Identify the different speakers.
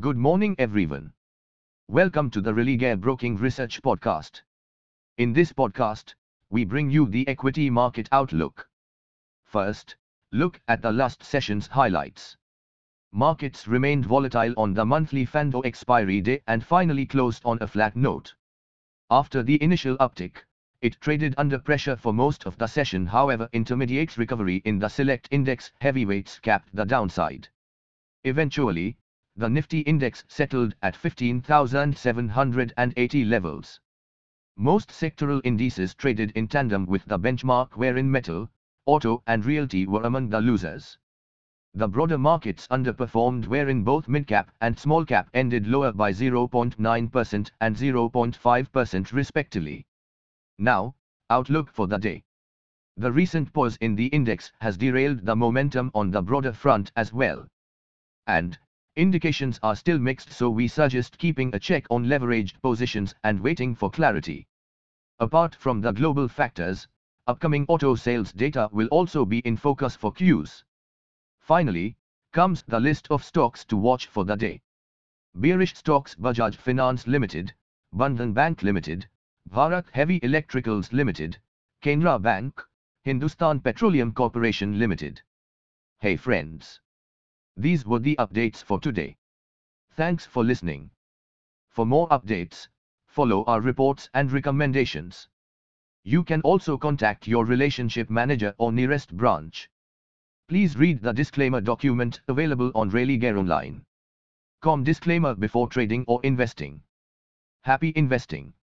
Speaker 1: Good morning, everyone. Welcome to the Religare Broking Research Podcast. In this podcast, we bring you the equity market outlook. First, look at the last session's highlights. Markets remained volatile on the monthly F&O expiry day and finally closed on a flat note. After the initial uptick, it traded under pressure for most of the session however intermediate recovery in the select index heavyweights capped the downside. Eventually, the Nifty index settled at 15,780 levels. Most sectoral indices traded in tandem with the benchmark wherein metal, auto and realty were among the losers. The broader markets underperformed wherein both mid-cap and small-cap ended lower by 0.9% and 0.5% respectively. Now, outlook for the day. The recent pause in the index has derailed the momentum on the broader front as well. And, indications are still mixed so we suggest keeping a check on leveraged positions and waiting for clarity. Apart from the global factors, upcoming auto sales data will also be in focus for cues. Finally, comes the list of stocks to watch for the day. Bearish stocks Bajaj Finance Limited, Bandhan Bank Limited, Bharat Heavy Electricals Limited, Canara Bank, Hindustan Petroleum Corporation Limited. Hey friends! These were the updates for today. Thanks for listening. For more updates, follow our reports and recommendations. You can also contact your relationship manager or nearest branch. Please read the disclaimer document available on Religare Online. Com disclaimer before trading or investing. Happy investing.